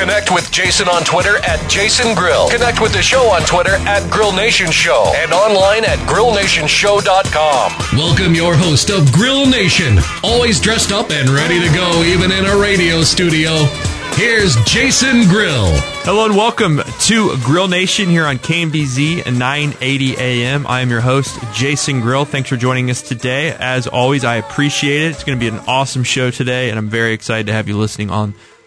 Connect with Jason on Twitter at Jason Grill. Connect with the show on Twitter at Grill Nation Show and online at grillnationshow.com. Welcome your host of Grill Nation, always dressed up and ready to go, even in a radio studio. Here's Jason Grill. Hello and welcome to Grill Nation here on KMBZ at 980 AM. I am your host, Jason Grill. Thanks for joining us today. As always, I appreciate it. It's going to be an awesome show today, and I'm very excited to have you listening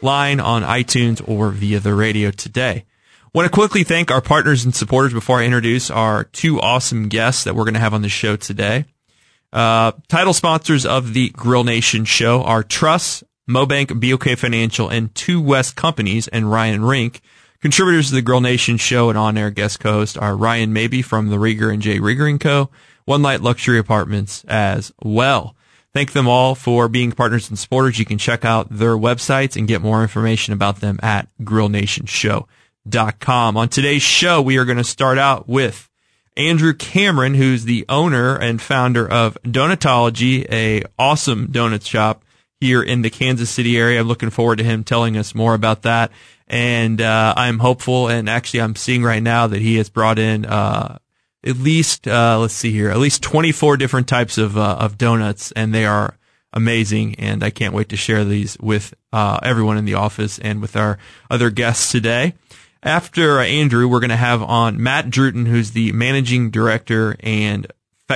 online on iTunes or via the radio today. Want to quickly thank our partners and supporters before I introduce our two awesome guests that we're going to have on the show today. Uh, title sponsors of the Grill Nation show are Truss, Mobank, BOK Financial, and Two West Companies, and Ryan Rink. Contributors to the Grill Nation show and on-air guest co-host are Ryan Maybee from the Rieger and J. Rieger Co., One Light Luxury Apartments as well. Thank them all for being partners and supporters. You can check out their websites and get more information about them at grillnationshow.com. On today's show, we are going to start out with Andrew Cameron, who's the owner and founder of Donutology, a awesome donut shop here in the Kansas City area. I'm looking forward to him telling us more about that. And uh, I'm hopeful, and actually, I'm seeing right now that he has brought in uh, at least uh, let's see here, at least 24 different types of uh, of donuts, and they are amazing. And I can't wait to share these with uh, everyone in the office and with our other guests today. After uh, Andrew, we're going to have on Matt Druten, who's the managing director and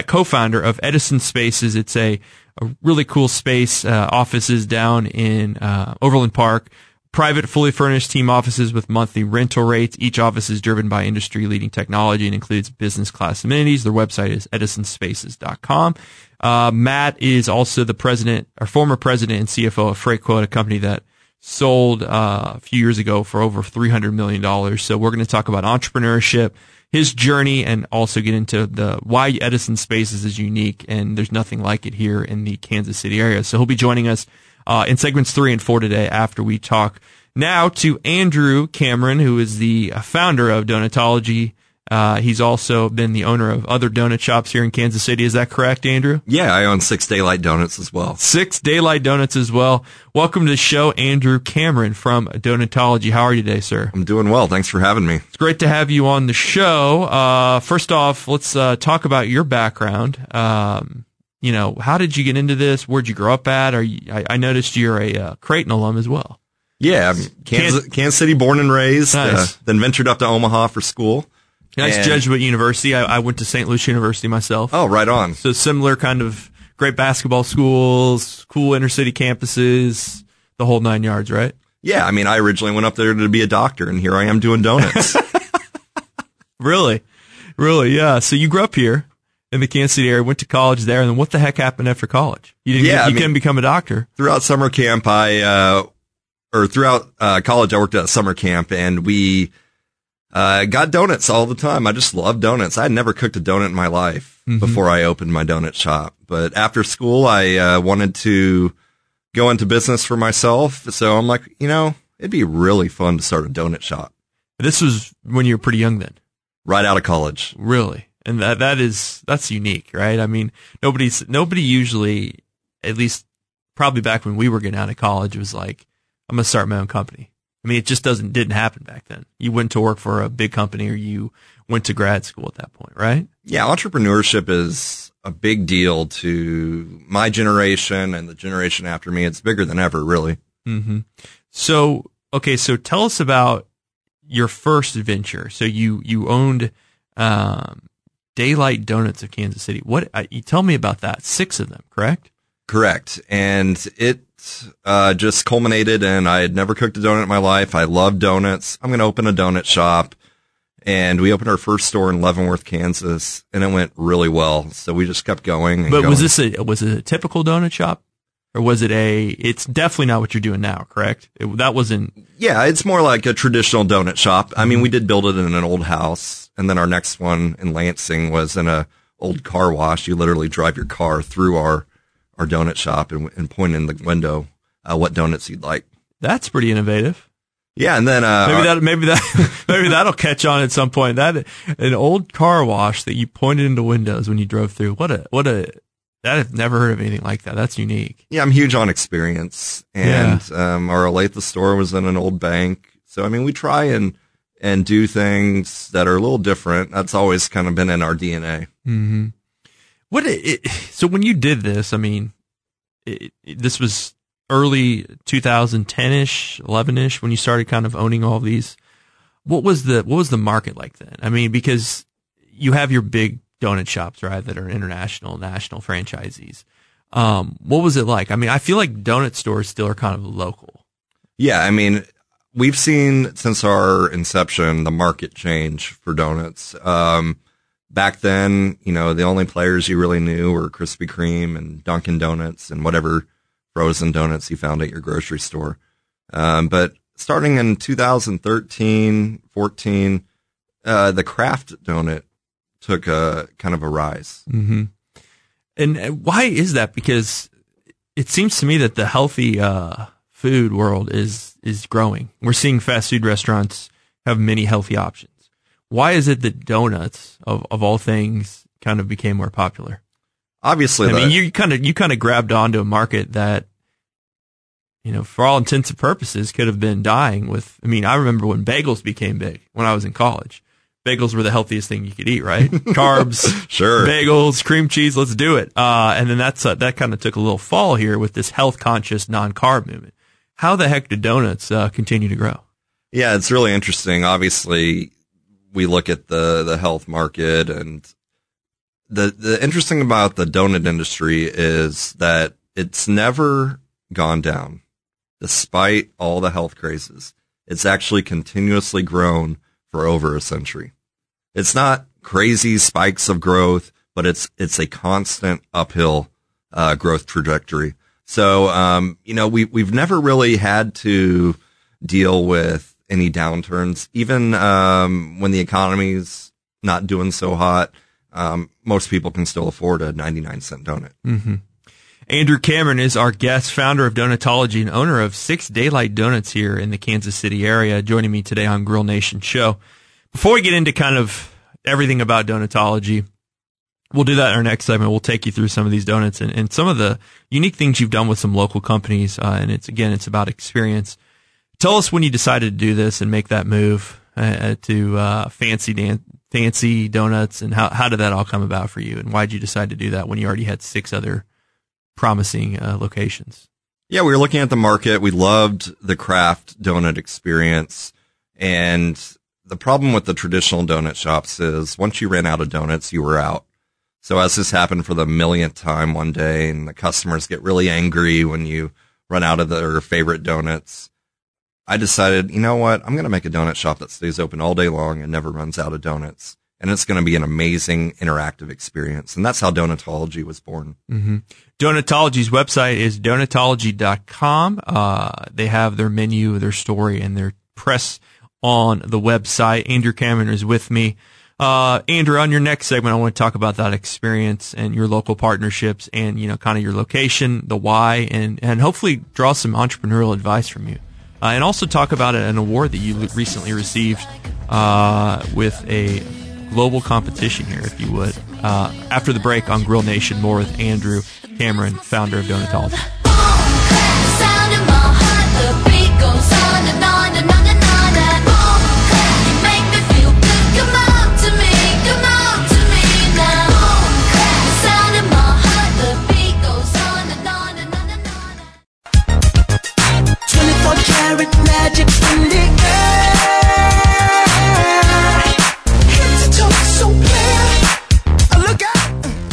co-founder of Edison Spaces. It's a, a really cool space, uh, offices down in uh, Overland Park. Private, fully furnished team offices with monthly rental rates. Each office is driven by industry leading technology and includes business class amenities. Their website is edisonspaces.com. Uh, Matt is also the president or former president and CFO of Freightquote, a company that sold uh, a few years ago for over $300 million. So we're going to talk about entrepreneurship, his journey, and also get into the why Edison Spaces is unique and there's nothing like it here in the Kansas City area. So he'll be joining us uh, in segments three and four today after we talk now to Andrew Cameron, who is the founder of Donutology. Uh, he's also been the owner of other donut shops here in Kansas City. Is that correct, Andrew? Yeah, I own Six Daylight Donuts as well. Six Daylight Donuts as well. Welcome to the show, Andrew Cameron from Donutology. How are you today, sir? I'm doing well. Thanks for having me. It's great to have you on the show. Uh, first off, let's uh, talk about your background. Um, you know, how did you get into this? Where'd you grow up at? Are you, I, I noticed you're a uh, Creighton alum as well. Yeah, I'm Kansas, Kansas City born and raised, Nice. uh, then ventured up to Omaha for school. Nice And- Jesuit University. I, I went to St. Louis University myself. Oh, right on. So similar kind of great basketball schools, cool inner city campuses, the whole nine yards, right? Yeah, I mean, I originally went up there to be a doctor, and here I am doing donuts. Really? Really? Yeah. So you grew up here in the Kansas City area, went to college there, and then what the heck happened after college? You didn't, Yeah, I you mean- couldn't become a doctor. throughout summer camp, I, uh, or throughout uh, college, I worked at a summer camp, and we uh, got donuts all the time. I just love donuts. I had never cooked a donut in my life Mm-hmm. before I opened my donut shop. But after school, I uh, wanted to go into business for myself. So I'm like, you know, it'd be really fun to start a donut shop This was when you were pretty young then. right out of college. Really? And that that is that's unique, right? I mean, nobody's nobody usually at least probably back when we were getting out of college was like, I'm gonna start my own company. I mean, it just doesn't didn't happen back then. You went to work for a big company or you went to grad school at that point, right? Yeah, entrepreneurship is a big deal to my generation and the generation after me. It's bigger than ever, really. Mm-hmm. So, okay, so tell us about your first venture. So you you owned um, Daylight Donuts of Kansas City. What? Uh, you tell me about that. Six of them, correct? Correct. And it uh, just culminated and I had never cooked a donut in my life. I love donuts. I'm going to open a donut shop. And we opened our first store in Leavenworth, Kansas, and it went really well. So we just kept going. And But was this a was it a typical donut shop, or was it a? It's definitely not what you're doing now, correct? It, that wasn't. Yeah, it's more like a traditional donut shop. I mean, we did build it in an old house, and then our next one in Lansing was in a old car wash. You literally drive your car through our our donut shop and, and point in the window uh, what donuts you'd like. That's pretty innovative. Yeah, and then uh, Maybe that maybe that maybe that'll catch on at some point. That an old car wash that you pointed into windows when you drove through. What a what a that I've never heard of anything like that. That's unique. yeah, I'm huge on experience, and um, our Olathe store was in an old bank. So I mean, we try and and do things that are a little different. That's always kind of been in our DNA. What it, it, so when you did this, I mean, it, this was early 2010ish, 11ish when you started kind of owning all these. What was the what was the market like then? I mean, because you have your big donut shops, right, that are international, national franchisees. Um, what was it like? I mean, I feel like donut stores still are kind of local. Yeah, I mean, we've seen since our inception the market change for donuts. Um, back then, you know, the only players you really knew were Krispy Kreme and Dunkin' Donuts and whatever frozen donuts you found at your grocery store. Um, but starting in 2013, 14, uh, the craft donut took a kind of a rise. And uh, why is that? Because it seems to me that the healthy uh, food world is is growing. We're seeing fast food restaurants have many healthy options. Why is it that donuts, of, of all things, kind of became more popular? Obviously, I mean, you kind of you kind of grabbed onto a market that, you know, for all intents and purposes, could have been dying. With, I mean, I remember when bagels became big when I was in college. Bagels were the healthiest thing you could eat, right? Carbs, Sure. bagels, cream cheese. Let's do it. Uh, and then that's uh, that kind of took a little fall here with this health conscious non carb movement. How the heck did donuts uh, continue to grow? Yeah, it's really interesting. Obviously, we look at the the health market and the the interesting about the donut industry is that it's never gone down despite all the health crazes. It's actually continuously grown for over a century. It's not crazy spikes of growth, but it's it's a constant uphill uh, growth trajectory. So, um, you know, we we've never really had to deal with any downturns, even um, when the economy's not doing so hot. Um, most people can still afford a 99 cent donut. Andrew Cameron is our guest, founder of Donutology and owner of Six Daylight Donuts here in the Kansas City area, joining me today on Grill Nation Show. Before we get into kind of everything about Donutology, we'll do that in our next segment. We'll take you through some of these donuts and, and some of the unique things you've done with some local companies. Uh, and it's again, it's about experience. Tell us when you decided to do this and make that move uh, to uh, fancy dan- fancy donuts, and how how did that all come about for you, and why did you decide to do that when you already had six other promising uh, locations? Yeah, we were looking at the market. We loved the craft donut experience. And the problem with the traditional donut shops is once you ran out of donuts, you were out. So as this happened for the millionth time one day and the customers get really angry when you run out of their favorite donuts, I decided, you know what? I'm going to make a donut shop that stays open all day long and never runs out of donuts. And it's going to be an amazing interactive experience. And that's how Donutology was born. Donutology's website is donutology.com. Uh, they have their menu, their story, and their press on the website. Andrew Cameron is with me. Uh, Andrew, on your next segment, I want to talk about that experience and your local partnerships and, you know, kind of your location, the why, and, and hopefully draw some entrepreneurial advice from you. Uh, and also talk about an award that you recently received, uh, with a global competition here, if you would. Uh, after the break on Grill Nation, more with Andrew Cameron, founder of Donutology.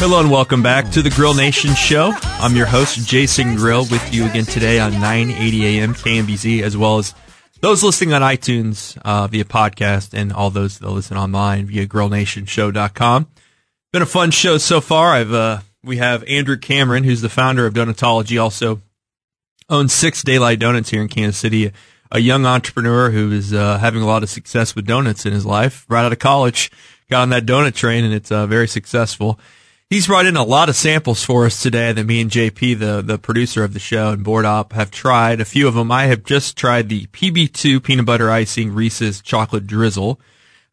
Hello and welcome back to the Grill Nation Show. I'm your host, Jason Grill, with you again today on 980 AM KMBZ, as well as those listening on iTunes uh, via podcast and all those that listen online via grillnationshow.com. Been a fun show so far. I've uh, we have Andrew Cameron, who's the founder of Donutology, also owns six Daylight Donuts here in Kansas City. A young entrepreneur who is uh, having a lot of success with donuts in his life. Right out of college, got on that donut train, and it's uh, very successful. He's brought in a lot of samples for us today that me and JP, the, the producer of the show and board op, have tried. A few of them. I have just tried the PB2 peanut butter icing Reese's chocolate drizzle.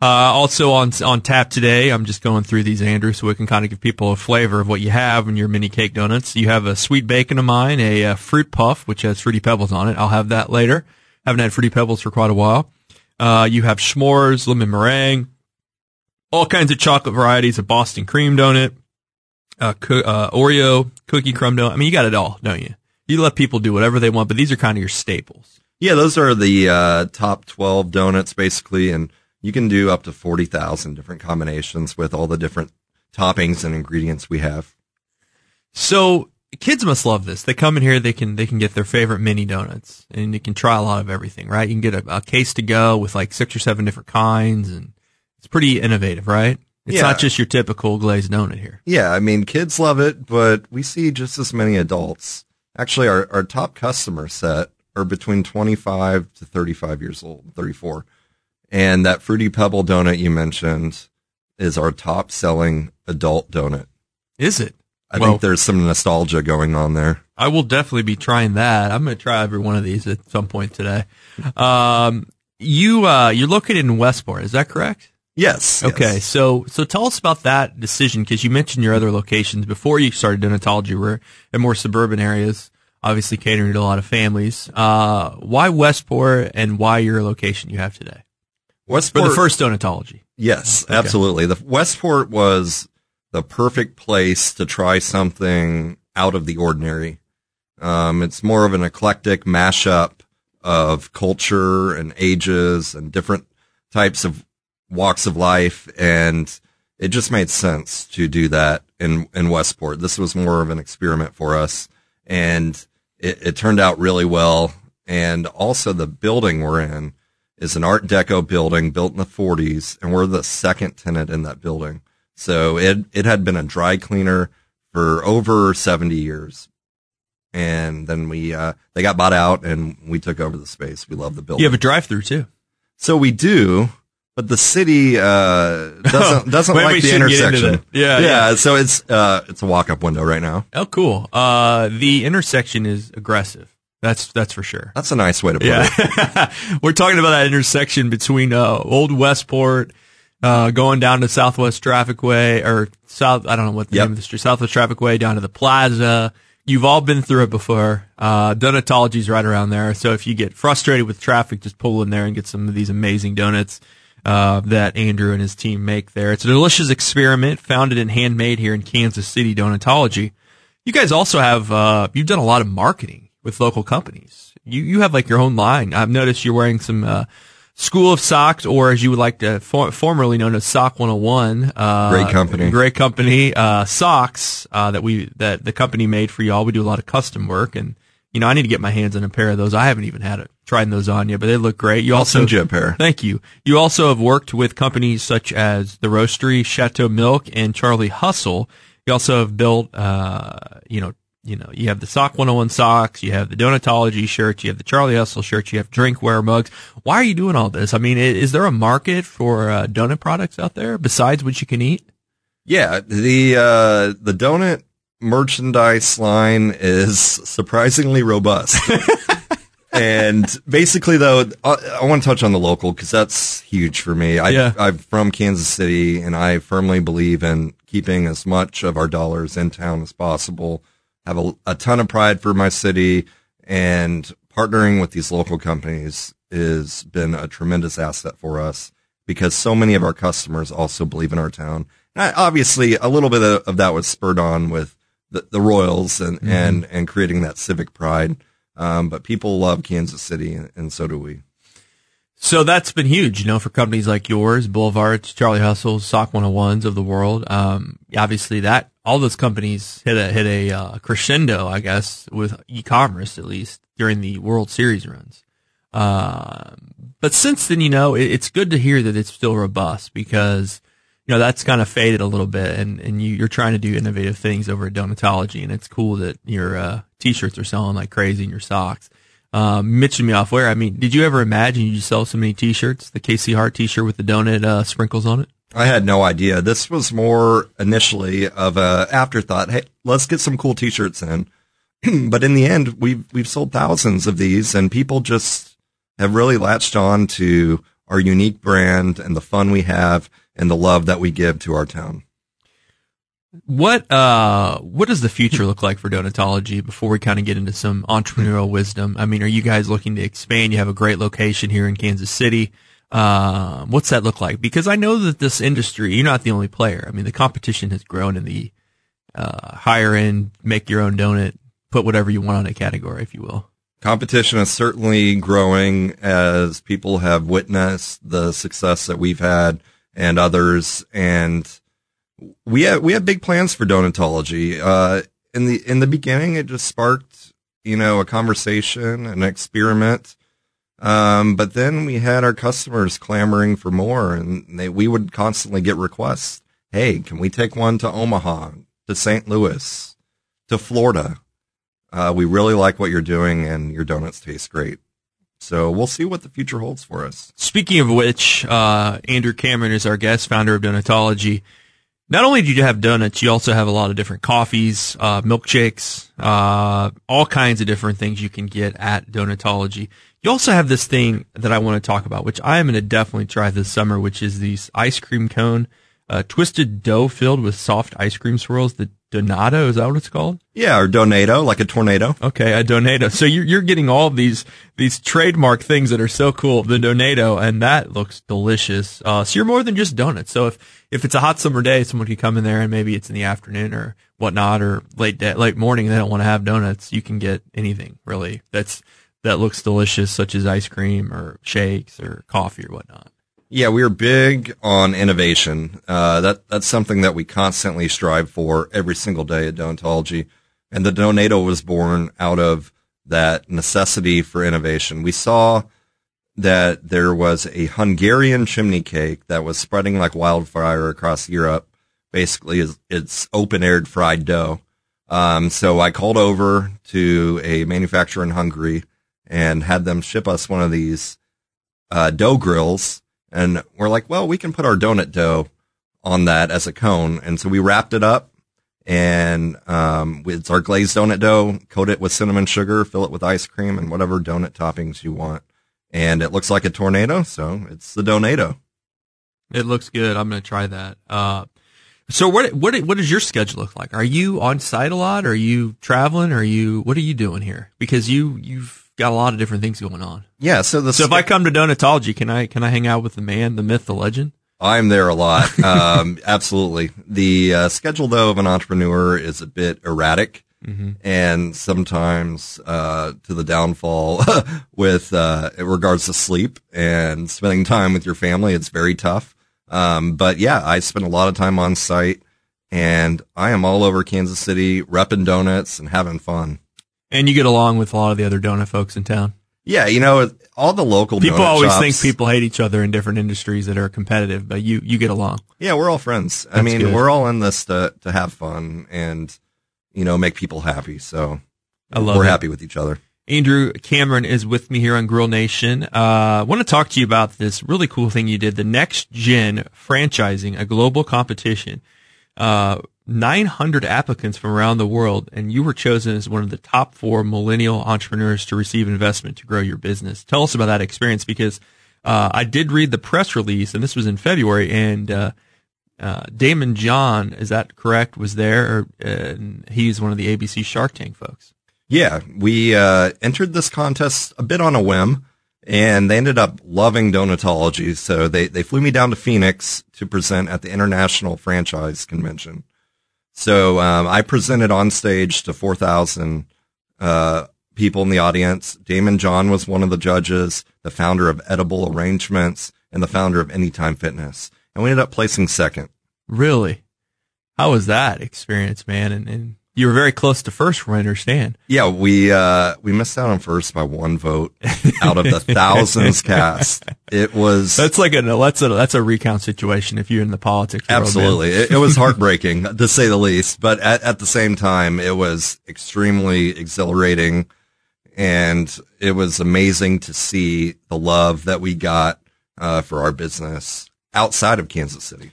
Uh, also on on tap today, I'm just going through these, Andrew, so we can kind of give people a flavor of what you have in your mini cake donuts. You have a sweet bacon of mine, a, uh fruit puff, which has fruity pebbles on it. I'll have that later. Haven't had fruity pebbles for quite a while. Uh, you have s'mores, lemon meringue, all kinds of chocolate varieties, a Boston cream donut, uh, co- uh, Oreo, cookie crumb donut. I mean, you got it all, don't you? You let people do whatever they want, but these are kind of your staples. Yeah, those are the uh, top 12 donuts basically, and you can do up to 40,000 different combinations with all the different toppings and ingredients we have. So kids must love this. They come in here, they can they can get their favorite mini donuts, and you can try a lot of everything. Right? You can get a, a case to go with like six or seven different kinds, and it's pretty innovative, right? It's Yeah. not just your typical glazed donut here. Yeah, I mean, kids love it, but we see just as many adults. Actually, our, our top customer set are between 25 to 35 years old, 34. And that Fruity Pebble donut you mentioned is our top selling adult donut. Is it? I Well- think there's some nostalgia going on there. I will definitely be trying that. I'm going to try every one of these at some point today. Um, you uh, you're located in Westport, is that correct? Yes. Okay, yes. so so tell us about that decision because you mentioned your other locations before you started donutology. Were in more suburban areas, obviously catering to a lot of families. Uh, why Westport and why your location you have today Westport. for the first donutology? Yes, absolutely. The Westport was the perfect place to try something out of the ordinary. Um, it's more of an eclectic mashup of culture and ages and different types of walks of life, and it just made sense to do that in in Westport. This was more of an experiment for us, and it, it turned out really well. And also, the building we're in is an Art Deco building built in the 40s, and we're the second tenant in that building. So it it had been a dry cleaner for over 70 years, and then we uh, they got bought out, and we took over the space. We love the building. You have a drive-through too. so we do, but the city uh, doesn't doesn't like the shouldn't get into intersection. Yeah, yeah. yeah. So it's uh, it's a walk up window right now. Oh, cool. Uh, the intersection is aggressive. That's that's for sure. That's a nice way to put Yeah. it. We're talking about that intersection between uh, Old Westport, uh, going down to Southwest Traffic Way, or South, I don't know what the Yep. name of the street, Southwest Traffic Way, down to the plaza. You've all been through it before. Uh, Donutology's right around there. So if you get frustrated with traffic, just pull in there and get some of these amazing donuts. Uh, that Andrew and his team make there. It's a delicious experiment founded and handmade here in Kansas City, Donutology. You guys also have uh, you've done a lot of marketing with local companies. You you have like your own line. I've noticed you're wearing some uh, School of Socks, or as you would like to for, formerly known as Sock 101. Uh, Great company. Great company. Uh, socks uh, that we that the company made for y'all. We do a lot of custom work, and you know I need to get my hands on a pair of those. I haven't even had it tried those on yet, but they look great. You also a pair. Thank you. You also have worked with companies such as the Roastery, Shatto Milk, and Charlie Hustle. You also have built, uh, you know, you know, you have the Sock 101 socks, you have the Donutology shirts, you have the Charlie Hustle shirts, you have drinkware mugs. Why are you doing all this? I mean, is there a market for uh, donut products out there besides what you can eat? Yeah, the uh, the donut merchandise line is surprisingly robust. and basically, though, I, I want to touch on the local because that's huge for me. I, Yeah. I'm from Kansas City, and I firmly believe in keeping as much of our dollars in town as possible. Have a, a ton of pride for my city, and partnering with these local companies has been a tremendous asset for us because so many of our customers also believe in our town. And I, obviously, a little bit of, of that was spurred on with the, the Royals and, mm-hmm. and, and creating that civic pride. Um, but people love Kansas City, and, and so do we. So that's been huge, you know, for companies like yours, Boulevards, Charlie Hustles, Sock 101s of the world. Um, obviously that, all those companies hit a, hit a, uh, crescendo, I guess, with e-commerce at least during the World Series runs. Um, but since then, you know, it, it's good to hear that it's still robust because you know, that's kind of faded a little bit and, and you, you're trying to do innovative things over at Donutology and it's cool that your, uh, t-shirts are selling like crazy and your socks. Um, mentioned me off where, I mean, did you ever imagine you'd sell so many t-shirts? The KC Heart t-shirt with the donut, uh, sprinkles on it? I had no idea. This was more initially of a afterthought. Hey, let's get some cool t-shirts in. but in the end, we've, we've sold thousands of these and people just have really latched on to our unique brand and the fun we have and the love that we give to our town. What uh what does the future look like for donutology before we kind of get into some entrepreneurial wisdom? I mean, are you guys looking to expand? You have a great location here in Kansas City. Uh, what's that look like? Because I know that this industry, you're not the only player. I mean, the competition has grown in the uh, higher end, make your own donut, put whatever you want on a category, if you will. Competition is certainly growing as people have witnessed the success that we've had and others. And we have, we have big plans for donutology. Uh, in the, in the beginning, it just sparked, you know, a conversation, an experiment. Um, but then we had our customers clamoring for more and they, we would constantly get requests. Hey, can we take one to Omaha, to St. Louis, to Florida? Uh, we really like what you're doing and your donuts taste great. So we'll see what the future holds for us. Speaking of which, uh, Andrew Cameron is our guest, founder of Donutology. Not only do you have donuts, you also have a lot of different coffees, uh, milkshakes, uh, all kinds of different things you can get at Donutology. You also have this thing that I want to talk about, which I am going to definitely try this summer, which is these ice cream cone, uh, twisted dough filled with soft ice cream swirls. The Donato, is that what it's called? Yeah, or Donato, like a tornado. Okay, a Donato. So you're you're getting all these these trademark things that are so cool. The Donato, and that looks delicious. Uh, so you're more than just donuts. So if if it's a hot summer day, someone can come in there and maybe it's in the afternoon or whatnot or late day, late morning. They don't want to have donuts. You can get anything really that's that looks delicious, such as ice cream or shakes or coffee or whatnot. Yeah, we are big on innovation. Uh, that that's something that we constantly strive for every single day at Donutology. And the Donato was born out of that necessity for innovation. We saw that there was a Hungarian chimney cake that was spreading like wildfire across Europe. Basically, it's, it's open-aired fried dough. Um, so I called over to a manufacturer in Hungary and had them ship us one of these uh, dough grills. And we're like, well, we can put our donut dough on that as a cone. And so we wrapped it up and um, it's our glazed donut dough, coat it with cinnamon sugar, fill it with ice cream and whatever donut toppings you want. And it looks like a tornado, so it's the Donato. It looks good. I'm going to try that. Uh, so what what what does your schedule look like? Are you on site a lot? Are you traveling? Are you what are you doing here? Because you you've got a lot of different things going on. Yeah, so the So if I come to Donutology, can I can I hang out with the man, the myth, the legend? I'm there a lot. Um, absolutely. The uh, schedule, though, of an entrepreneur is a bit erratic and sometimes uh, to the downfall with uh, in regards to sleep and spending time with your family. It's very tough. Um, but yeah, I spend a lot of time on site and I am all over Kansas City repping donuts and having fun. And you get along with a lot of the other donut folks in town. Yeah, you know, all the local People always shops- think people hate each other in different industries that are competitive, but you you get along. Yeah, we're all friends. I mean, good. we're all in this to to have fun and you know make people happy. So I love we're it. happy with each other. Andrew Cameron is with me here on Grill Nation. Uh, I want to talk to you about this really cool thing you did, the Next Gen Franchising, a global competition. Uh, 900 applicants from around the world, and you were chosen as one of the top four millennial entrepreneurs to receive investment to grow your business. Tell us about that experience because uh, I did read the press release, and this was in February, and uh, uh, Daymond John, is that correct, was there, or, and he's one of the ABC Shark Tank folks. Yeah, we uh, entered this contest a bit on a whim, and they ended up loving donutology. So they they flew me down to Phoenix to present at the International Franchise Convention. So um, I presented on stage to four thousand uh, people in the audience. Daymond John was one of the judges, the founder of Edible Arrangements, and the founder of Anytime Fitness, and we ended up placing second. Really? How was that experience, man? And, and You were very close to first, from what I understand. Yeah, we uh, we missed out on first by one vote out of the thousands cast. It was That's like a that's a that's a recount situation if you're in the politics. absolutely it, it was heartbreaking to say the least. But at, at the same time, it was extremely exhilarating, and it was amazing to see the love that we got uh, for our business outside of Kansas City.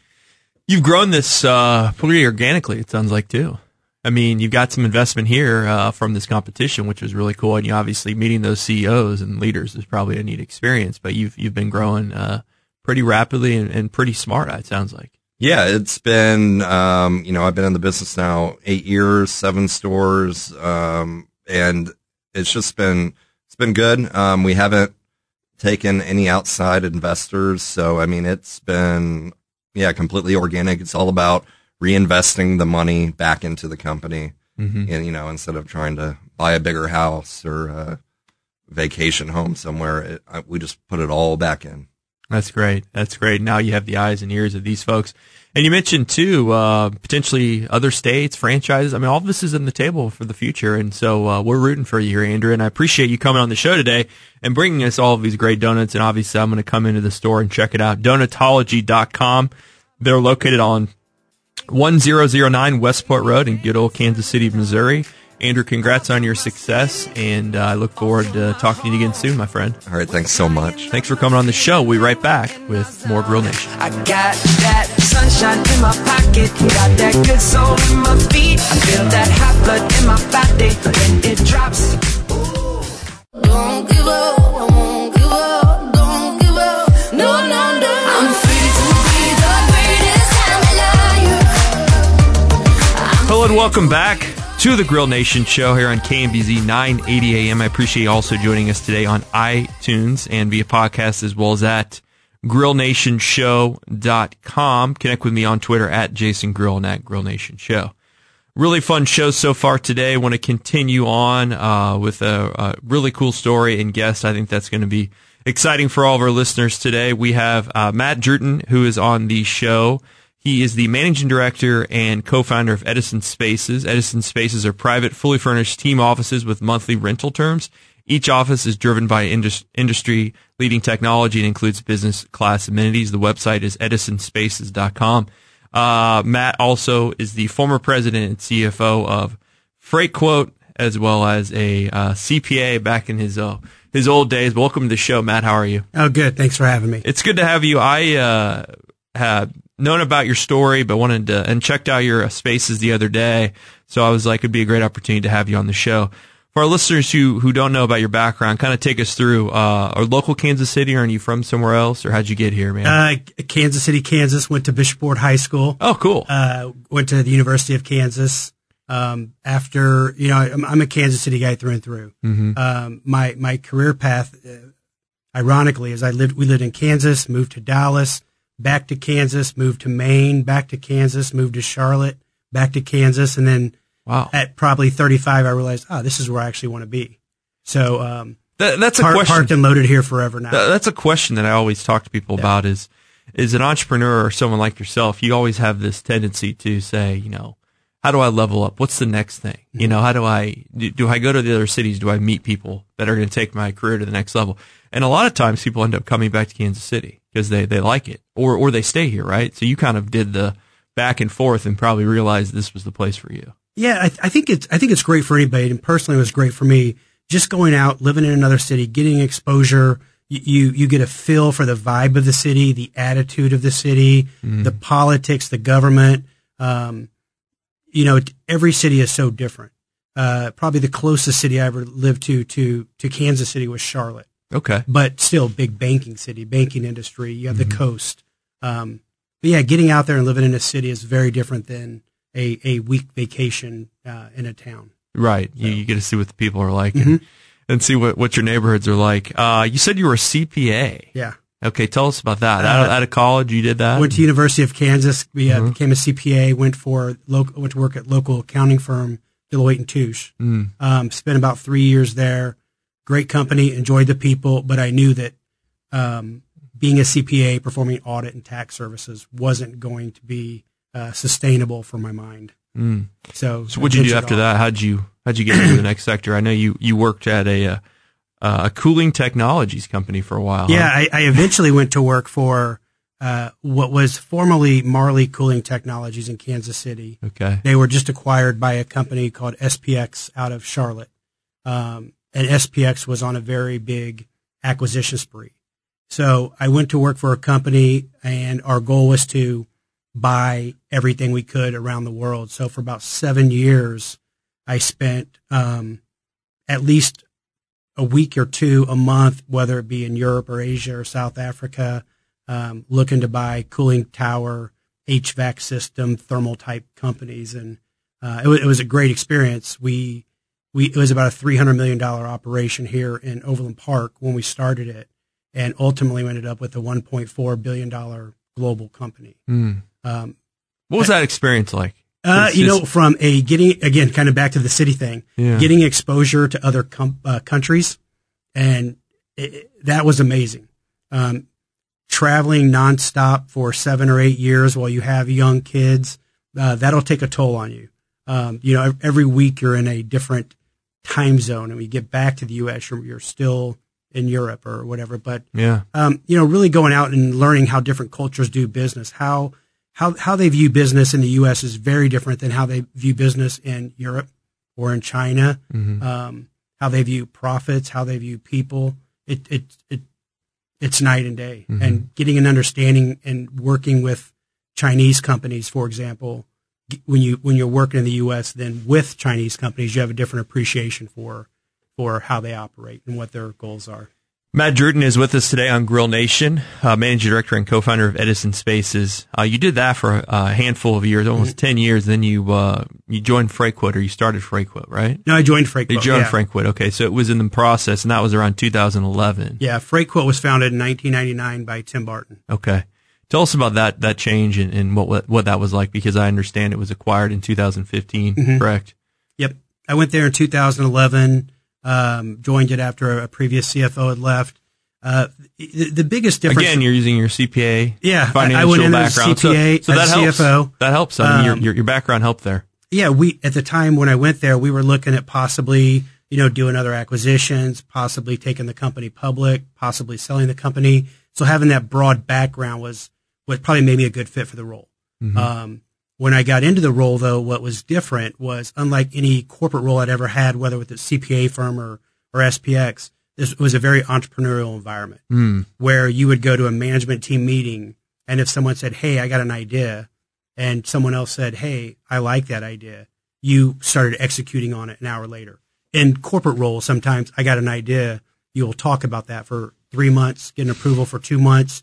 You've grown this uh, pretty organically. It sounds like too. I mean, you've got some investment here uh, from this competition, which was really cool. And you obviously meeting those CEOs and leaders is probably a neat experience. But you've you've been growing uh, pretty rapidly and, and pretty smart. It sounds like. Yeah, it's been, um, you know, I've been in the business now eight years, seven stores, um, and it's just been, it's been good. Um, we haven't taken any outside investors. So, I mean, it's been, yeah, completely organic. It's all about reinvesting the money back into the company. And, you know, instead of trying to buy a bigger house or a vacation home somewhere, it, I, we just put it all back in. That's great. That's great. Now you have the eyes and ears of these folks. And you mentioned too, uh, potentially other states, franchises. I mean, all of this is on the table for the future. And so, uh, we're rooting for you here, Andrew. And I appreciate you coming on the show today and bringing us all of these great donuts. And obviously I'm going to come into the store and check it out. Donutology.com. They're located on 1009 Westport Road in good old Kansas City, Missouri. Andrew, congrats on your success. And uh, I look forward to talking to you again soon, my friend. All right. Thanks so much. Thanks for coming on the show. We'll be right back with more Grill Nation. I got that sunshine in my pocket, got that good soul in my feet. I feel that hot blood in my body when it drops. Don't give up, welcome back to the Grill Nation show here on KMBZ 980 AM. I appreciate you also joining us today on iTunes and via podcast as well as at grillnationshow.com. Connect with me on Twitter at Jason Grill and at Grill Nation Show. Really fun show so far today. Want to continue on uh, with a, a really cool story and guest. I think that's going to be exciting for all of our listeners today. We have uh, Matt Druten, who is on the show. He is the managing director and co-founder of Edison Spaces. Edison Spaces are private, fully furnished team offices with monthly rental terms. Each office is driven by indus- industry leading technology and includes business class amenities. The website is edisonspaces.com. Uh, Matt also is the former president and CFO of Freight Quote, as well as a uh, CPA back in his uh, his old days. Welcome to the show, Matt. How are you? Oh, good. Thanks for having me. It's good to have you. I uh, had known about your story, but wanted to and checked out your uh, spaces the other day. So I was like, it'd be a great opportunity to have you on the show. For our listeners who who don't know about your background, kind of take us through. Uh, are local Kansas City, or are you from somewhere else, or how'd you get here, man? Uh, Kansas City, Kansas. Went to Bishop Ward High School. oh, cool. Uh, went to the University of Kansas. Um, after you know, I'm, I'm a Kansas City guy through and through. Um, my my career path, uh, ironically, is I lived we lived in Kansas, moved to Dallas, back to Kansas, moved to Maine, back to Kansas, moved to Charlotte, back to Kansas, and then wow. at probably 35, I realized, oh, this is where I actually want to be. So um, That, that's a question. parked and loaded here forever now. Th- That's a question that I always talk to people about is, is an entrepreneur or someone like yourself, you always have this tendency to say, you know, how do I level up? What's the next thing? You know, how do I, do, do I go to the other cities? Do I meet people that are going to take my career to the next level? And a lot of times people end up coming back to Kansas City because they, they like it or, or they stay here, right? So you kind of did the back and forth and probably realized this was the place for you. Yeah, I, I think it's I think it's great for anybody, and personally, it was great for me. Just going out, living in another city, getting exposure. You you, you get a feel for the vibe of the city, the attitude of the city, the politics, the government. Um, you know, every city is so different. Uh, probably the closest city I ever lived to to to Kansas City was Charlotte, Okay. but still big banking city, banking industry. You have the coast. Um, but yeah, getting out there and living in a city is very different than a, a week vacation uh, in a town. Right. You, you get to see what the people are like and, Mm-hmm. and see what, what your neighborhoods are like. Uh, you said you were a CPA. Yeah. Okay. Tell us about that. out, of, Uh, out of college, you did that? Went to University of Kansas. We uh, Mm-hmm. became a CPA. Went for local. Went to work at local accounting firm Deloitte and Touche. Mm. Um, spent about three years there. Great company. Enjoyed the people, but I knew that um, being a CPA, performing audit and tax services, wasn't going to be uh, sustainable for my mind. So, So what'd you do after that? How'd you how'd you get into the next sector? I know you you worked at a uh, a cooling technologies company for a while. huh? Yeah, I, I eventually went to work for uh, what was formerly Marley Cooling Technologies in Kansas City. Okay. They were just acquired by a company called SPX out of Charlotte. Um, and SPX was on a very big acquisition spree. So I went to work for a company and our goal was to buy everything we could around the world. So for about seven years, I spent, um, at least a week or two a month, whether it be in Europe or Asia or South Africa, um, looking to buy cooling tower, HVAC system, thermal type companies. And, uh, it, was, it was a great experience. We, we, it was about a $300 million operation here in Overland Park when we started it. And ultimately we ended up with a $1.4 billion global company. Hmm. Um, What was that experience like? uh, you know, from a getting again, kind of back to the city thing, Yeah. getting exposure to other com- uh, countries, and it, it- that was amazing. Um, traveling nonstop for seven or eight years while you have young kids, uh, that'll take a toll on you. Um, you know, every week you're in a different time zone, and we get back to the U.S., you're, you're still in Europe or whatever. But yeah. um, you know, really going out and learning how different cultures do business, how how how they view business in the U.S. is very different than how they view business in Europe or in China. Um, how they view profits, how they view people. It it it it's night and day. And getting an understanding and working with Chinese companies, for example, when you when you're working in the U.S., then with Chinese companies, you have a different appreciation for for how they operate and what their goals are. Matt Druten is with us today on Grill Nation, uh, managing director and co-founder of Edison Spaces. Uh, you did that for a, handful of years, almost ten years. Then you uh, you joined Freightquote, or you started Freightquote, right? No, I joined Freightquote. You joined yeah. Freightquote. Okay, so it was in the process, and that was around 2011. Yeah, Freightquote was founded in 1999 by Tim Barton. Okay, tell us about that that change and, and what, what that was like, because I understand it was acquired in 2015. Mm-hmm. Correct? Yep, I went there in 2011. Um, joined it after a previous CFO had left. Uh, the, the biggest difference. Again, you're using your CPA, Yeah, I- I financial went in background. CPA, so, so that helps. CFO. That helps. I mean, your, Um, your your background helped there. yeah, we at the time when I went there, we were looking at possibly, you know, doing other acquisitions, possibly taking the company public, possibly selling the company. So having that broad background was what probably made me a good fit for the role. Um, when I got into the role, though, what was different was unlike any corporate role I'd ever had, whether with a CPA firm or or SPX, this was a very entrepreneurial environment where you would go to a management team meeting, and if someone said, "Hey, I got an idea," and someone else said, "Hey, I like that idea," you started executing on it an hour later. In corporate roles, sometimes I got an idea. You will talk about that for three months, get an approval for two months,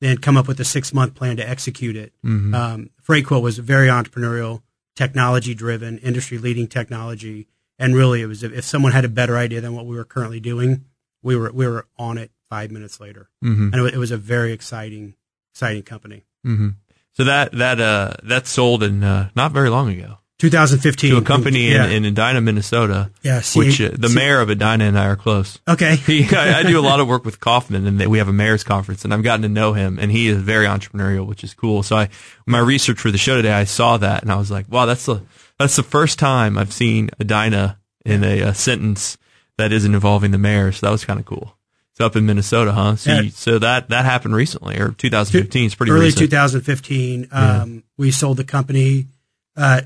then come up with a six month plan to execute it. Um, Freightquote was very entrepreneurial, technology driven, industry leading technology, and really it was if someone had a better idea than what we were currently doing, we were we were on it five minutes later, Mm-hmm. and it it was a very exciting exciting company. Mm-hmm. So that that uh that sold in uh, not very long ago 2015 to a company yeah. in, in Edina, Minnesota. Yeah, C- which uh, the C- mayor of Edina and I are close. okay. He, I, I do a lot of work with Kauffman, and we have a mayor's conference, and I've gotten to know him, and he is very entrepreneurial, which is cool. So I, my research for the show today, I saw that, and I was like, wow, that's the that's the first time I've seen Edina in a, a sentence that isn't involving the mayor. So that was kind of cool. It's up in Minnesota, huh? So, Yeah. you, so that that happened recently, or 2015. It's pretty early recent. 2015. Um, We sold the company. Uh,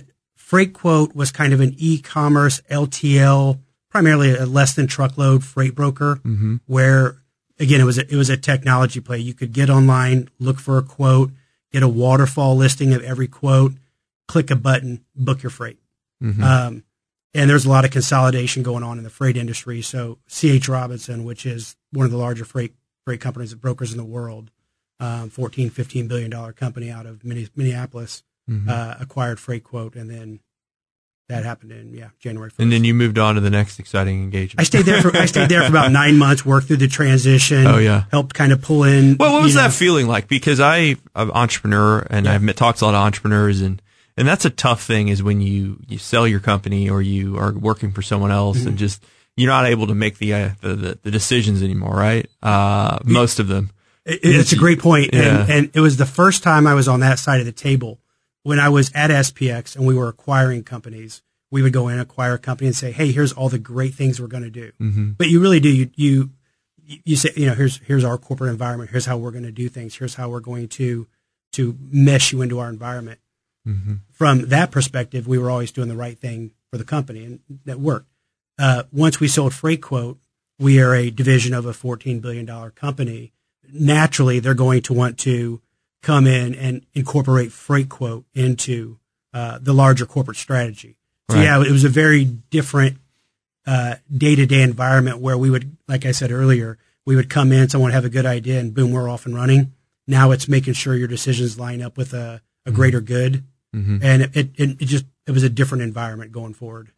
Freight Quote was kind of an e-commerce LTL, primarily a less than truckload freight broker, Mm-hmm. where again it was a, it was a technology play. You could get online, look for a quote, get a waterfall listing of every quote, click a button, book your freight. Mm-hmm. Um, and there's a lot of consolidation going on in the freight industry. So C.H. Robinson, which is one of the larger freight freight companies, and brokers in the world, um, 14, 15 billion dollar company out of Minneapolis, Mm-hmm. uh, acquired Freight Quote, and then that happened in yeah January. 1st. and then you moved on to the next exciting engagement. I stayed there for I stayed there for about nine months, worked through the transition. Oh, yeah. helped kind of pull in. Well, what was know, that feeling like? Because I, I'm an entrepreneur and I've met, talked to a lot of entrepreneurs and, and that's a tough thing is when you, you sell your company or you are working for someone else Mm-hmm. and just, you're not able to make the, uh, the, the, the decisions anymore, right? Uh, most of them. It, it's a great point, Yeah. and, and it was the first time I was on that side of the table when I was at SPX and we were acquiring companies, we would go in, acquire a company and say, Hey, here's all the great things we're going to do. But you really do, you, you, you say, you know, here's, here's our corporate environment. Here's how we're going to do things. Here's how we're going to, to mesh you into our environment. From that perspective, we were always doing the right thing for the company and that worked. Uh, once we sold Freight Quote, we are a division of a $14 billion company. Naturally, they're going to want to come in and incorporate Freight Quote into uh, the larger corporate strategy. So Right. yeah, it was a very different day to day environment where we would, like I said earlier, we would come in, someone would have a good idea, and boom, we're off and running. Now it's making sure your decisions line up with a, a greater good, and it, it it just it was a different environment going forward.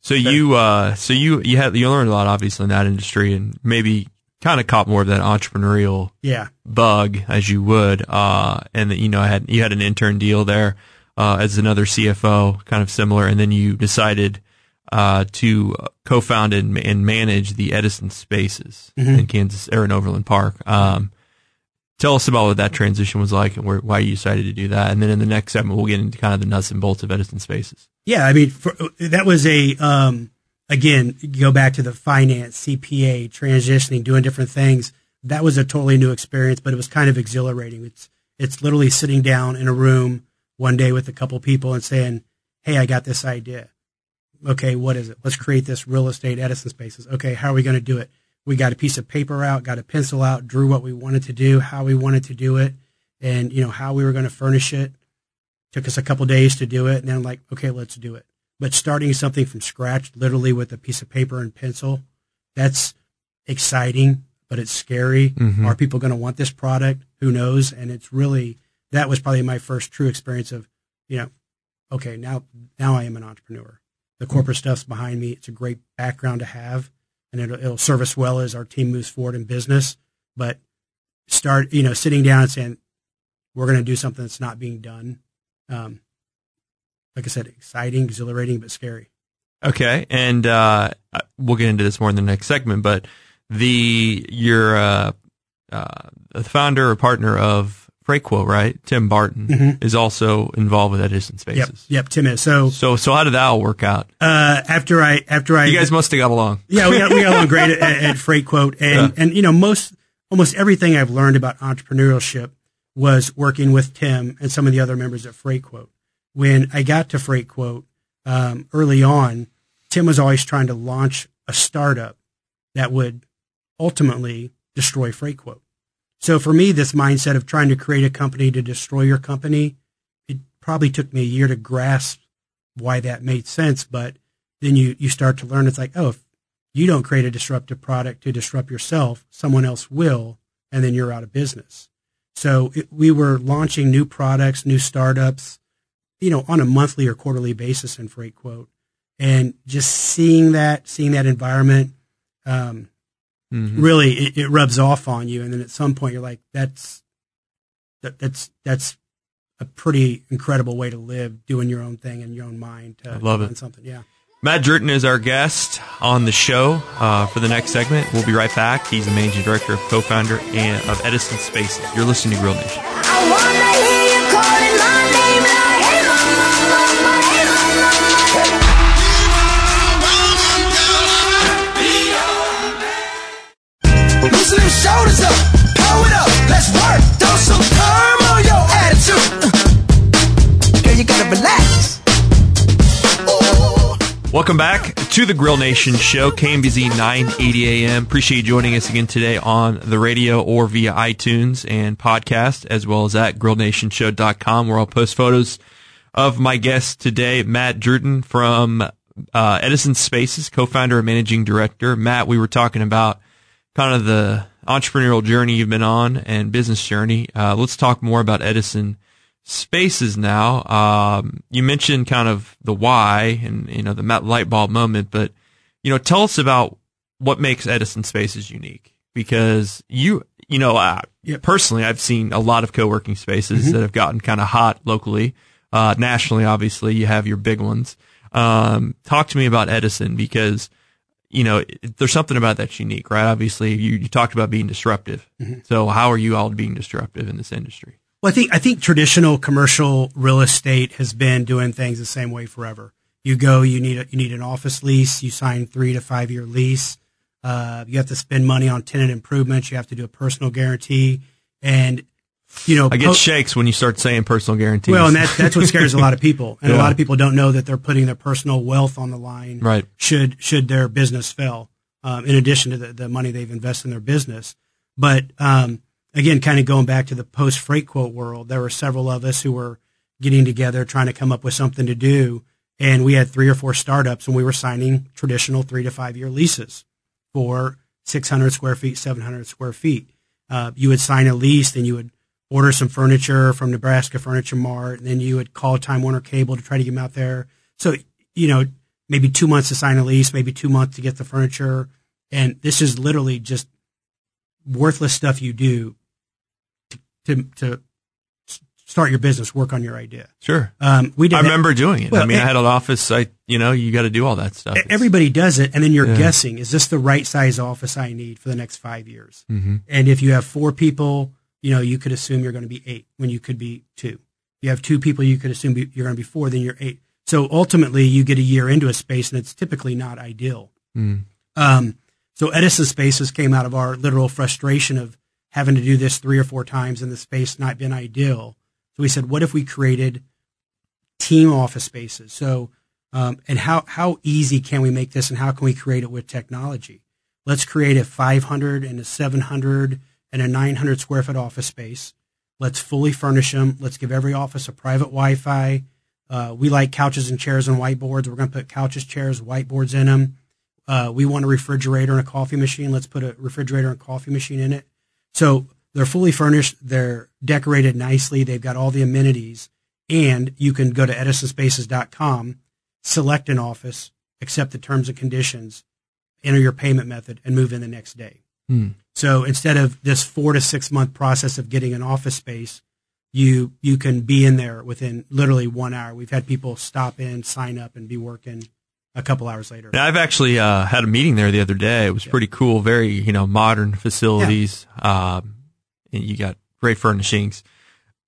So you, uh, so you, you had, you learned a lot obviously in that industry and maybe kind of caught more of that entrepreneurial Yeah, bug as you would. Uh, and that, you know, I had, you had an intern deal there, uh, as another CFO, kind of similar. And then you decided, uh, to co-found and, and manage the Edison spaces in Kansas or in Overland Park. Um, tell us about what that transition was like and where, why you decided to do that. And then in the next segment, we'll get into kind of the nuts and bolts of Edison spaces. yeah. I mean, for, that was a um, again go back to the finance, CPA, transitioning, doing different things. That was a totally new experience, but it was kind of exhilarating. It's it's literally sitting down in a room one day with a couple people and saying, "Hey, I got this idea. Okay, what is it? Let's create this real estate Edison spaces. Okay, how are we going to do it? We got a piece of paper out, got a pencil out, drew what we wanted to do, how we wanted to do it, and you know how we were going to furnish it. Took us a couple days to do it, and then like, okay, let's do it. But starting something from scratch, literally with a piece of paper and pencil, that's exciting, but it's scary. Are people going to want this product? Who knows? And it's really that was probably my first true experience of, you know, okay, now now I am an entrepreneur. The corporate stuff's behind me. It's a great background to have, and it'll, it'll serve us well as our team moves forward in business. But start, you know, sitting down and saying, we're going to do something that's not being done. Um, like I said, exciting, exhilarating, but scary. Okay, and uh, we'll get into this more in the next segment. But the your uh, uh, the founder or partner of FreightQuote, right? Tim Barton is also involved with Edison Mm-hmm. Yep, yep. Tim is so. So so how did that all work out? Uh, after I after I You guys must have got along. yeah, we got we got along great at, at Freight Quote, and and you know most almost everything I've learned about entrepreneurship was working with Tim and some of the other members at Freight Quote. When I got to Freight Quote um, early on, Tim was always trying to launch a startup that would ultimately destroy Freight Quote. So for me, this mindset of trying to create a company to destroy your company, it probably took me a year to grasp why that made sense. But then you, you start to learn it's like, oh, if you don't create a disruptive product to disrupt yourself, someone else will, and then you're out of business. So it, we were launching new products, new startups, you know, on a monthly or quarterly basis in Freight Quote. And just seeing that, seeing that environment, um, really it, it rubs off on you. And then at some point you're like, that's, that, that's, that's a pretty incredible way to live, doing your own thing in your own mind. To I love run it. Something. Yeah. Matt Druten is our guest on the show uh, for the next segment. We'll be right back. He's the managing director, co-founder, and of Edison Spaces. You're listening to Grill Nation. Welcome back to the Grill Nation show, KMBZ 980 AM. Appreciate you joining us again today on the radio or via iTunes and podcast, as well as at grillnationshow.com, where I'll post photos of my guest today, Matt Druten from uh, Edison Spaces, co-founder and managing director. Matt, we were talking about kind of the entrepreneurial journey you've been on and business journey. Uh, let's talk more about Edison Spaces now. Um, you mentioned kind of the why and you know the Matt light bulb moment, but you know, tell us about what makes Edison Spaces unique because you you know uh, Yep. personally I've seen a lot of co-working spaces that have gotten kind of hot locally, uh, nationally. Obviously, you have your big ones. Um, talk to me about Edison because you know, there's something about that's unique, right? Obviously, you, you talked about being disruptive. So how are you all being disruptive in this industry? Well, I think I think traditional commercial real estate has been doing things the same way forever. You go, you need a, you need an office lease, you sign three to five year lease. Uh, you have to spend money on tenant improvements. You have to do a personal guarantee, and you know, I get po- shakes when you start saying personal guarantees. well, and that's that's what scares a lot of people, and a lot of people don't know that they're putting their personal wealth on the line. Right. Should should their business fail, um, in addition to the, the money they've invested in their business. But um, again, kind of going back to the post freight quote world, there were several of us who were getting together trying to come up with something to do, and we had three or four startups, and we were signing traditional three to five year leases for 600 square feet, 700 square feet. Uh, you would sign a lease, then you would order some furniture from Nebraska Furniture Mart, and then you would call Time Warner Cable to try to get them out there. So, you know, maybe two months to sign a lease, maybe two months to get the furniture. And this is literally just worthless stuff you do to, to, start your business, work on your idea. sure. Um, we did I that- remember doing it. I Well, mean, I had an office. I, you know, you got to do all that stuff. It's- Everybody does it, and then you're Yeah. guessing: is this the right size office I need for the next five years? Mhm. And if you have four people, you know you could assume you're going to be eight when you could be two. You have two people, you could assume you're going to be four, then you're eight. So ultimately, you get a year into a space, and it's typically not ideal. Mm. Um, so Edison Spaces came out of our literal frustration of having to do this three or four times in the space not been ideal. So we said, what if we created team office spaces? So, um, and how, how easy can we make this and how can we create it with technology? Let's create a 500 and a 700 and a 900 square foot office space. Let's fully furnish them. Let's give every office a private Wi-Fi. Uh, we like couches and chairs and whiteboards. We're going to put couches, chairs, whiteboards in them. Uh, we want a refrigerator and a coffee machine. Let's put a refrigerator and coffee machine in it. So they're fully furnished. They're decorated nicely. They've got all the amenities. And you can go to edisonspaces.com, select an office, accept the terms and conditions, enter your payment method, and move in the next day. Hmm. So instead of this four to six month process of getting an office space, you you can be in there within literally one hour. We've had people stop in, sign up, and be working a couple hours later. Now, I've actually uh, had a meeting there the other day. It was pretty cool. Very you know modern facilities. Um, and you got great furnishings.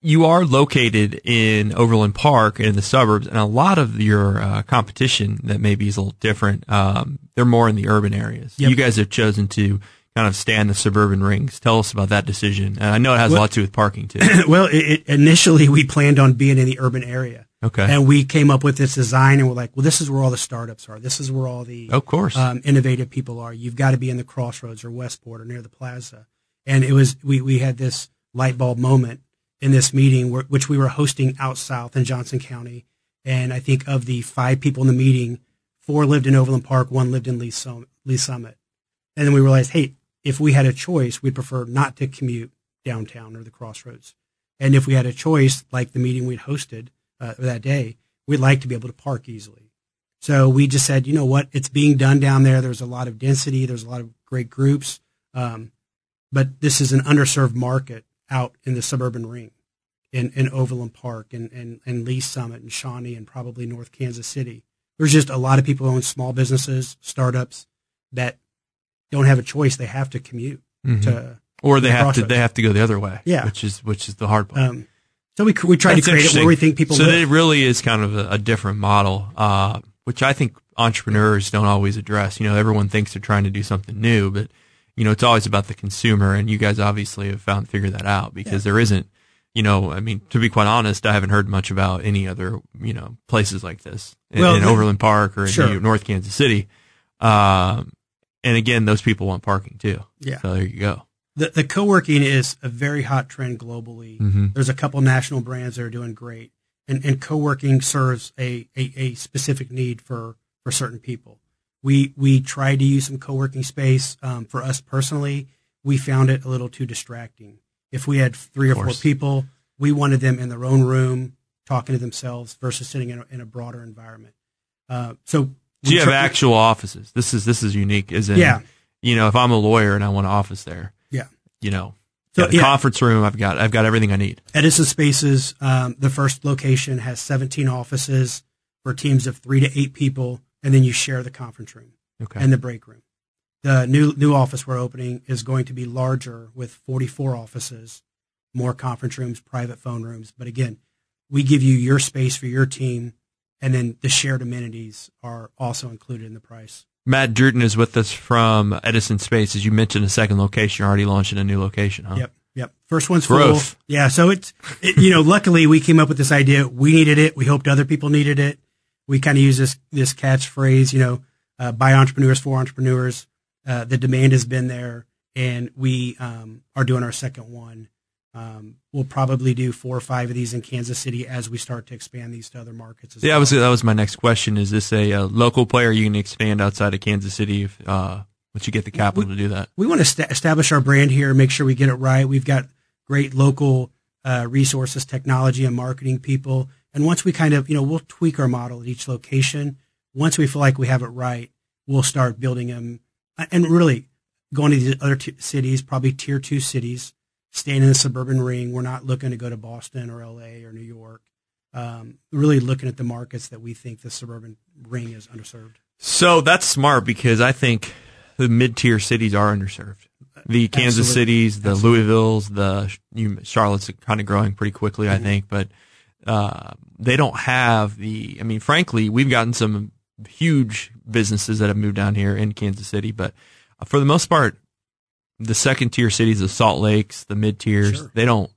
You are located in Overland Park in the suburbs, and a lot of your uh, competition that maybe is a little different. Um, they're more in the urban areas. Yep. You guys have chosen to kind of stay in the suburban rings. Tell us about that decision. And I know it has a lot to do with parking too. well, it, it, initially we planned on being in the urban area. Okay. And we came up with this design and we're like, well, this is where all the startups are. This is where all the Of course. um, innovative people are. You've got to be in the crossroads or Westport or near the plaza. And it was, we, we had this light bulb moment in this meeting, where, which we were hosting out south in Johnson County. And I think of the five people in the meeting, four lived in Overland Park, one lived in Lee, Sum- Lee's Summit. And then we realized, hey, if we had a choice, we'd prefer not to commute downtown or the crossroads. And if we had a choice, like the meeting we'd hosted uh, that day, we'd like to be able to park easily. So we just said, you know what, it's being done down there. There's a lot of density. There's a lot of great groups. Um, but this is an underserved market out in the suburban ring in, in Overland Park and, and, and Lee's Summit and Shawnee and probably North Kansas City. There's just a lot of people who own small businesses, startups that don't have a choice. They have to commute Mhm. to, or they the have to they have to go the other way. Yeah. Which is which is the hard part. um, so we, we tried That's to create it where we think people So live. it really is kind of a, a different model, uh, which I think entrepreneurs don't always address. You know, everyone thinks they're trying to do something new, but you know, it's always about the consumer, and you guys obviously have found figured that out because there isn't. You know, I mean, to be quite honest, I haven't heard much about any other, you know, places like this in, Well, in the- Overland Park or in Sure. North Kansas City. Um, and again, those people want parking too. Yeah. So there you go. The, the co-working is a very hot trend globally. Mhm. There's a couple national brands that are doing great, and and co-working serves a, a, a specific need for for certain people. We we tried to use some co-working space um, for us personally. We found it a little too distracting. If we had three or four people, we wanted them in their own room talking to themselves versus sitting in a, in a broader environment. Uh, so we you have actual offices. This is this is unique, is in Yeah. you know, if I'm a lawyer and I want an office there. You know, So, yeah. conference room, I've got I've got everything I need. Edison Spaces, um, the first location has 17 offices for teams of three to eight people, and then you share the conference room Okay. and the break room. The new new office we're opening is going to be larger with 44 offices, more conference rooms, private phone rooms. But again, we give you your space for your team, and then the shared amenities are also included in the price. Matt Druten is with us from Edison Space. As you mentioned, a second location. You're already launching a new location, huh? Yep. Yep. First one's Growth. full. Yeah. So it's, it, you know, luckily we came up with this idea. We needed it. We hoped other people needed it. We kind of use this, this catchphrase, you know, uh, by entrepreneurs for entrepreneurs. Uh, the demand has been there and we, um, are doing our second one. Um, we'll probably do four or five of these in Kansas City as we start to expand these to other markets. As Yeah, well. was, that was my next question. Is this a, uh local player? You can expand outside of Kansas City if, uh, once you get the capital to do that. we want to sta establish our brand here, make sure we get it right. We've got great local uh, resources, technology, and marketing people. And once we kind of, you know, we'll tweak our model at each location. Once we feel like we have it right, we'll start building them. And really, going to these other t- cities, probably tier two cities, staying in the suburban ring. We're not looking to go to Boston or LA or New York. Um, really looking at the markets that we think the suburban ring is underserved. So that's smart because I think the mid tier cities are underserved. The Kansas Absolutely. cities, the Louisvilles, the you, Charlotte's kind of growing pretty quickly, I think, but uh, they don't have the. I mean, frankly, we've gotten some huge businesses that have moved down here in Kansas City, but for the most part, the second tier cities, the Salt Lakes, the mid tiers, Sure. they don't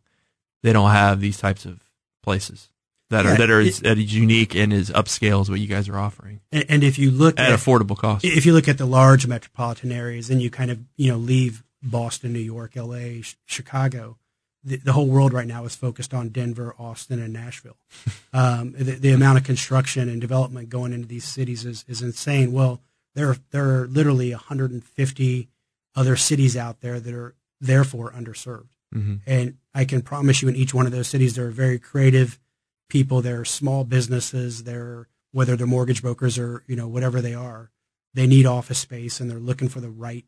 they don't have these types of places that are that are it- that is unique and is upscale as what you guys are offering And, and if you look at affordable cost. if you look at the large metropolitan areas and you kind of you know leave Boston, New York, L.A., Ch- Chicago, the, the whole world right now is focused on Denver, Austin, and Nashville. um, the, the amount of construction and development going into these cities is, is insane. Well, there are, there are literally 150 other cities out there that are therefore underserved. Mhm. And I can promise you, in each one of those cities, there are very creative people. There are small businesses. There, whether they're mortgage brokers or you know whatever they are, they need office space and they're looking for the right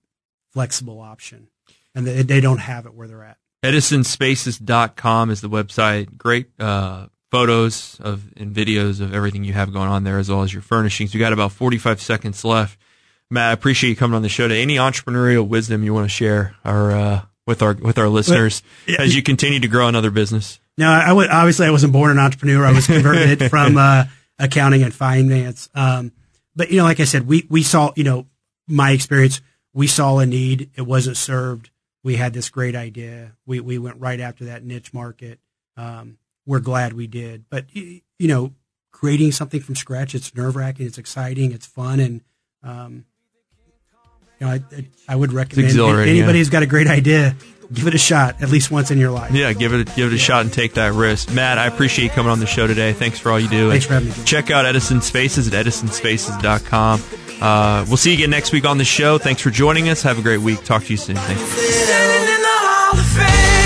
flexible option, and they, they don't have it where they're at. EdisonSpaces.com is the website. Great uh, photos of and videos of everything you have going on there, as well as your furnishings. We got about 45 seconds left. Matt, I appreciate you coming on the show. To Any entrepreneurial wisdom you want to share our, uh, with our with our listeners yeah, as you continue to grow another business? Now, I, I would obviously I wasn't born an entrepreneur. I was converted from uh, accounting and finance. Um, but you know, like I said, we we saw you know my experience. We saw a need. It wasn't served. We had this great idea. We we went right after that niche market. Um, we're glad we did. But you know, creating something from scratch, it's nerve wracking. It's exciting. It's fun, and um, you know, I, I, I would recommend anybody yeah. who's got a great idea, give it a shot at least once in your life. Yeah, give it a, give it a shot and take that risk. Matt, I appreciate you coming on the show today. Thanks for all you do. Thanks for having me, Check out Edison Spaces at edisonspaces.com. Uh, we'll see you again next week on the show. Thanks for joining us. Have a great week. Talk to you soon. Thanks. Standing in